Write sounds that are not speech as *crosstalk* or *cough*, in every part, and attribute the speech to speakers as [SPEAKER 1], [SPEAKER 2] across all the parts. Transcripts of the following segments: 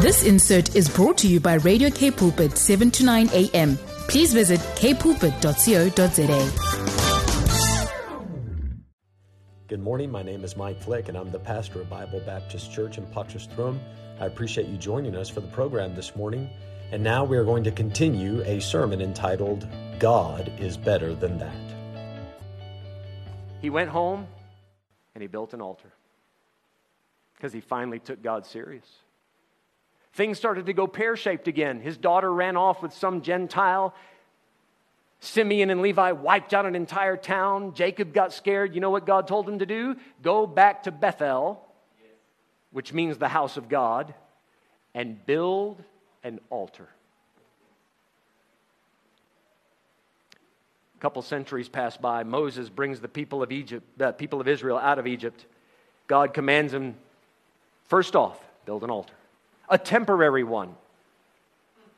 [SPEAKER 1] This insert is brought to you by Radio K Pulpit 7 to 9 a.m. Please visit kpulpit.co.za.
[SPEAKER 2] Good morning. My name is Mike Fluech, and I'm the pastor of Bible Baptist Church in Potchefstroom. I appreciate you joining us for the program this morning. And now we are going to continue a sermon entitled God is Better Than That.
[SPEAKER 3] He went home and he built an altar because he finally took God serious. Things started to go pear shaped again. His daughter ran off with some Gentile. Simeon and Levi wiped out an entire town. Jacob got scared. You know what God told him to do? Go back to Bethel, which means the house of God, and build an altar. A couple centuries pass by. Moses brings the people of Egypt, the people of Israel out of Egypt. God commands him, first off, build an altar, a temporary one.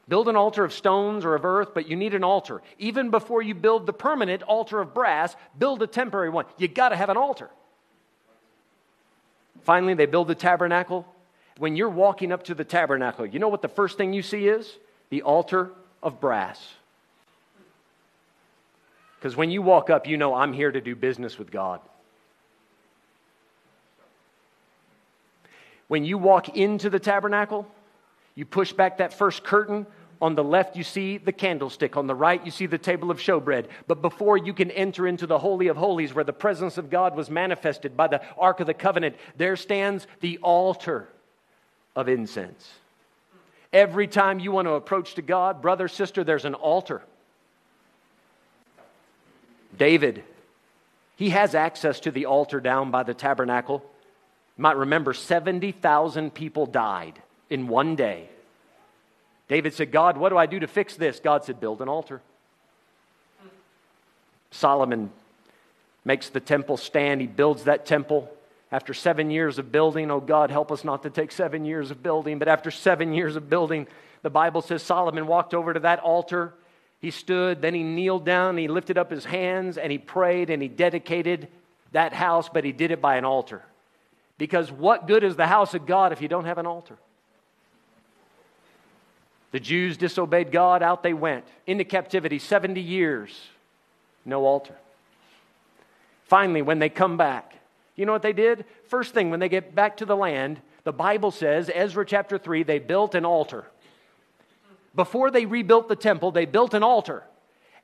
[SPEAKER 3] Build an altar of stones or of earth, but you need an altar. Even before you build the permanent altar of brass, build a temporary one. You got to have an altar. Finally, they build the tabernacle. When you're walking up to the tabernacle, you know what the first thing you see is? The altar of brass. Because when you walk up, you know I'm here to do business with God. When you walk into the tabernacle, you push back that first curtain. On the left, you see the candlestick. On the right, you see the table of showbread. But before you can enter into the Holy of Holies, where the presence of God was manifested by the Ark of the Covenant, there stands the altar of incense. Every time you want to approach to God, brother, sister, there's an altar. David, he has access to the altar down by the tabernacle. You might remember 70,000 people died in one day. David said, God, what do I do to fix this? God said, build an altar. Solomon makes the temple stand. He builds that temple. After seven years of building, oh God, help us not to take seven years of building, but after seven years of building, the Bible says Solomon walked over to that altar he stood, then he kneeled down, he lifted up his hands, and he prayed and he dedicated that house, but he did it by an altar. Because what good is the house of God if you don't have an altar? The Jews disobeyed God, out they went into captivity 70 years, no altar. Finally, when they come back, you know what they did? First thing, when they get back to the land, the Bible says, Ezra chapter 3, they built an altar. Before they rebuilt the temple, they built an altar.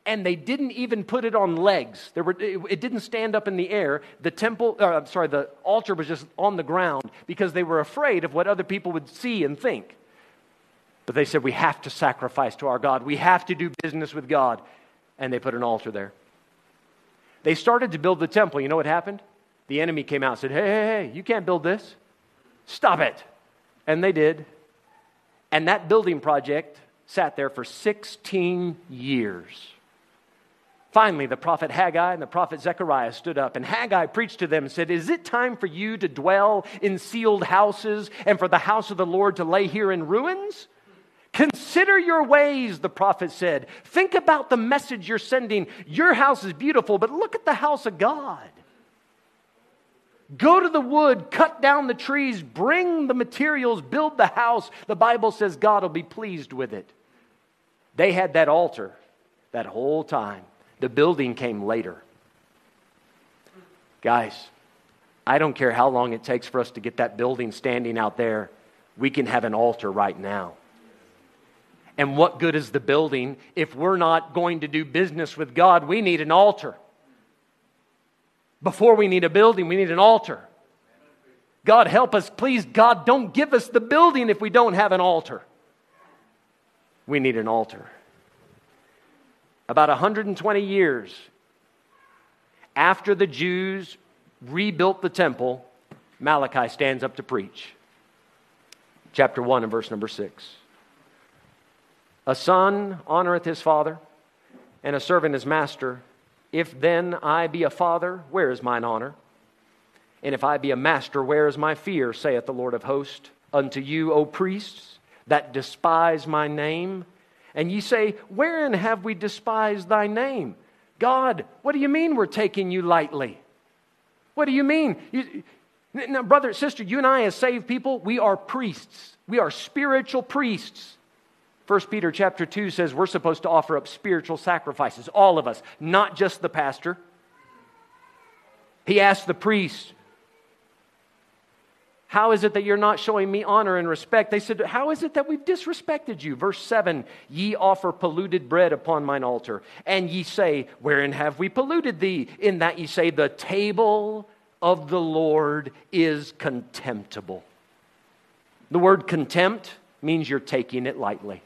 [SPEAKER 3] And they didn't even put it on legs. There were, it, didn't stand up in the air. The temple, uh, I'm sorry, the altar was just on the ground because they were afraid of what other people would see and think. But they said, We have to sacrifice to our God. We have to do business with God. And they put an altar there. They started to build the temple. You know what happened? The enemy came out and said, Hey, hey, hey, you can't build this. Stop it. And they did. And that building project sat there for 16 years. Finally, the prophet Haggai and the prophet Zechariah stood up, and Haggai preached to them and said, Is it time for you to dwell in sealed houses and for the house of the Lord to lay here in ruins? Consider your ways, the prophet said. Think about the message you're sending. Your house is beautiful, but look at the house of God. Go to the wood, cut down the trees, bring the materials, build the house. The Bible says God will be pleased with it. They had that altar that whole time. The building came later. Guys, I don't care how long it takes for us to get that building standing out there. We can have an altar right now. And what good is the building if we're not going to do business with God? We need an altar. Before we need a building, we need an altar. God, help us. Please, God, don't give us the building if we don't have an altar. We need an altar. About 120 years after the Jews rebuilt the temple, Malachi stands up to preach. Chapter 1 and verse number 6. A son honoreth his father, and a servant his master. If then I be a father, where is mine honor? And if I be a master, where is my fear, saith the Lord of hosts? Unto you, O priests, that despise my name. And ye say, Wherein have we despised thy name? God, what do you mean we're taking you lightly? What do you mean? You, Now, brother, sister, you and I, as saved people, we are priests. We are spiritual priests. 1 Peter chapter 2 says we're supposed to offer up spiritual sacrifices, all of us, not just the pastor. He asked the priest, How is it that you're not showing me honor and respect? They said, How is it that we've disrespected you? Verse 7 Ye offer polluted bread upon mine altar, and ye say, Wherein have we polluted thee? In that ye say, The table of the Lord is contemptible. The word contempt means you're taking it lightly.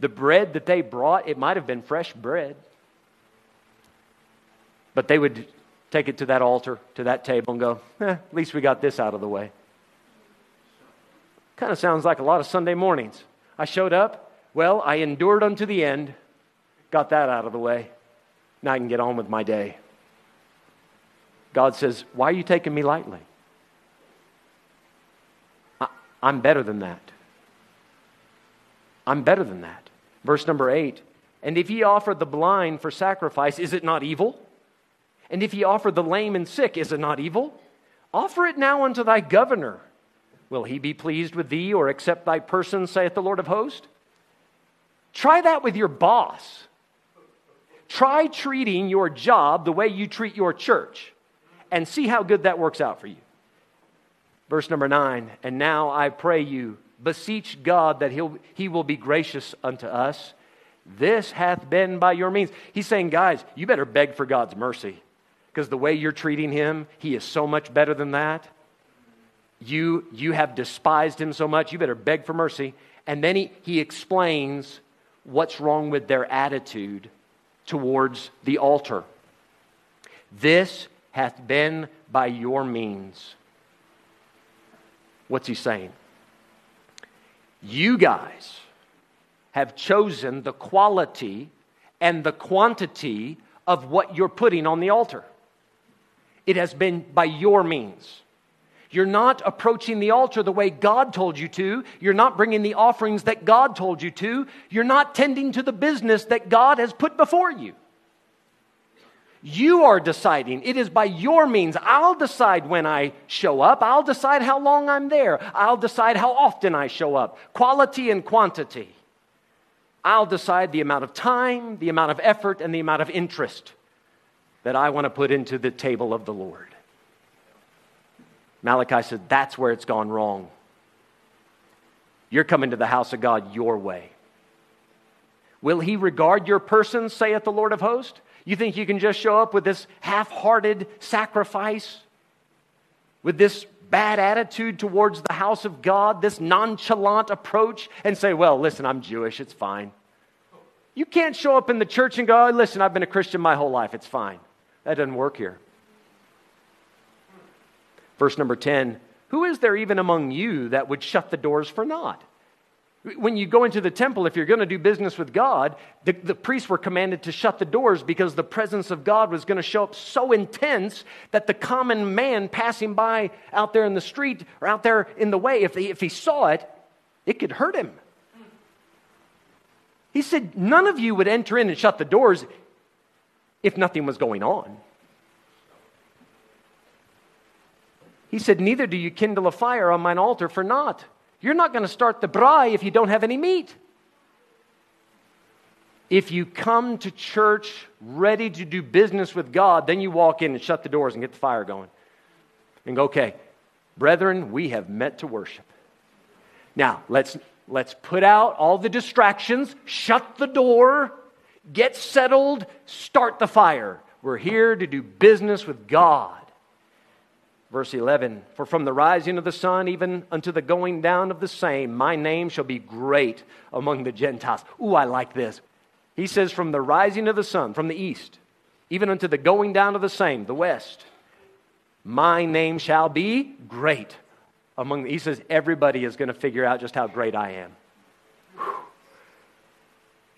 [SPEAKER 3] The bread that they brought, it might have been fresh bread. But they would take it to that altar, to that table, and go, eh, at least we got this out of the way. Kind of sounds like a lot of Sunday mornings. I showed up, well, I endured unto the end, got that out of the way. Now I can get on with my day. God says, Why are you taking me lightly? I, I'm better than that. I'm better than that. Verse number eight. And if ye offer the blind for sacrifice, is it not evil? And if ye offer the lame and sick, is it not evil? Offer it now unto thy governor. Will he be pleased with thee or accept thy person, saith the Lord of hosts? Try that with your boss. Try treating your job the way you treat your church and see how good that works out for you. Verse number nine, and now I pray you, beseech God that he'll, he will be gracious unto us. This hath been by your means. He's saying, guys, you better beg for God's mercy because the way you're treating him, he is so much better than that. You, you have despised him so much, you better beg for mercy. And then he, he explains what's wrong with their attitude towards the altar. This hath been by your means. What's he saying? You guys have chosen the quality and the quantity of what you're putting on the altar. It has been by your means. You're not approaching the altar the way God told you to. You're not bringing the offerings that God told you to. You're not tending to the business that God has put before you. You are deciding. It is by your means. I'll decide when I show up. I'll decide how long I'm there. I'll decide how often I show up. Quality and quantity. I'll decide the amount of time, the amount of effort, and the amount of interest that I want to put into the table of the Lord. Malachi said, That's where it's gone wrong. You're coming to the house of God your way. Will he regard your person, saith the Lord of hosts? You think you can just show up with this half hearted sacrifice? With this bad attitude towards the house of God, this nonchalant approach, and say, well, listen, I'm Jewish, it's fine. You can't show up in the church and go, listen, I've been a Christian my whole life, it's fine. That doesn't work here. Verse number 10 Who is there even among you that would shut the doors for naught? When you go into the temple, if you're going to do business with God, the, the, priests were commanded to shut the doors because the presence of God was going to show up so intense that the common man passing by out there in the street or out there in the way, if if he saw it, it could hurt him. He said, None of you would enter in and shut the doors if nothing was going on. He said, Neither do you kindle a fire on mine altar for naught. You're not going to start the braai if you don't have any meat. If you come to church ready to do business with God, then you walk in and shut the doors and get the fire going. And go, okay, brethren, we have met to worship. Now, let's, let's put out all the distractions, shut the door, get settled, start the fire. We're here to do business with God. Verse 11 For from the rising of the sun even unto the going down of the same, my name shall be great among the Gentiles. Ooh, I like this. He says, From the rising of the sun, from the east, even unto the going down of the same, the west, my name shall be great among. the. He says, Everybody is going to figure out just how great I am.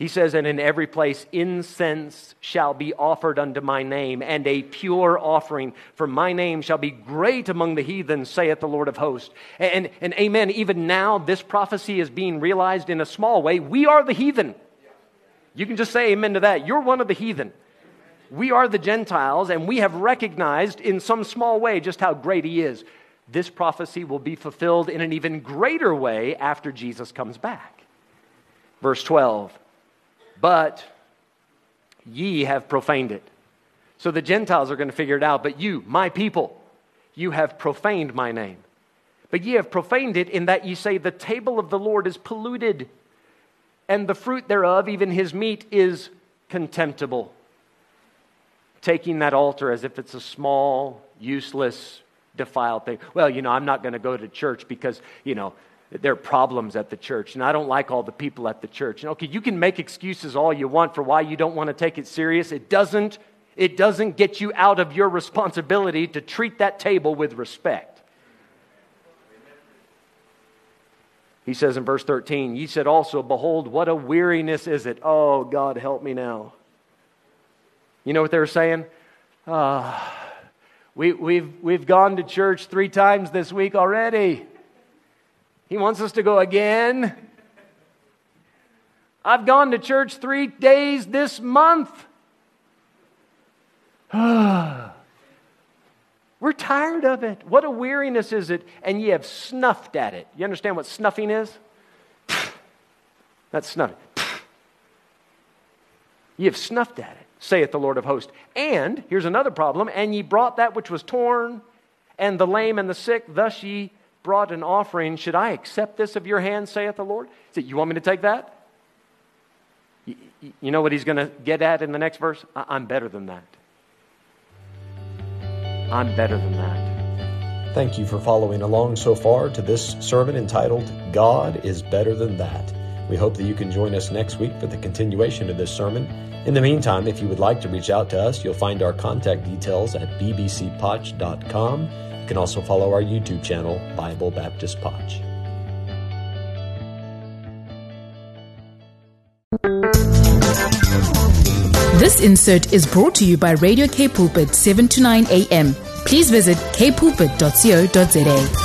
[SPEAKER 3] He says, And in every place incense shall be offered unto my name, and a pure offering, for my name shall be great among the heathen, saith the Lord of hosts. And, and amen, even now this prophecy is being realized in a small way. We are the heathen. You can just say amen to that. You're one of the heathen. We are the Gentiles, and we have recognized in some small way just how great He is. This prophecy will be fulfilled in an even greater way after Jesus comes back. Verse 12 But ye have profaned it. So the Gentiles are going to figure it out, but you, my people, you have profaned my name. But ye have profaned it in that ye say, The table of the Lord is polluted, and the fruit thereof, even his meat, is contemptible. Taking that altar as if it's a small, useless, defiled thing. Well, you know, I'm not going to go to church because, you know, there are problems at the church, and I don't like all the people at the church. And okay, you can make excuses all you want for why you don't want to take it serious. It doesn't, it doesn't get you out of your responsibility to treat that table with respect. He says in verse 13, Ye said also, Behold, what a weariness is it. Oh, God, help me now. You know what they were saying? Ah. We, we've, we've gone to church three times this week already. He wants us to go again. I've gone to church three days this month. *sighs* We're tired of it. What a weariness is it? And ye have snuffed at it. You understand what snuffing is? That's snuffing. Ye have snuffed at it saith the Lord of hosts. And, here's another problem, and ye brought that which was torn, and the lame and the sick, thus ye brought an offering. Should I accept this of your hand, saith the Lord? Is it, you want me to take that? You, know what he's going to get at in the next verse? I'm better than that. I'm better than that.
[SPEAKER 2] Thank you for following along so far to this sermon entitled, God is Better Than That. We hope that you can join us next week for the continuation of this sermon. In the meantime, if you would like to reach out to us, you'll find our contact details at bbcpoch.com. Can also follow our YouTube channel, Bible Baptist Poch.
[SPEAKER 1] This insert is brought to you by Radio K Pulpit 7 to 9 a.m. Please visit kpulpit.co.za.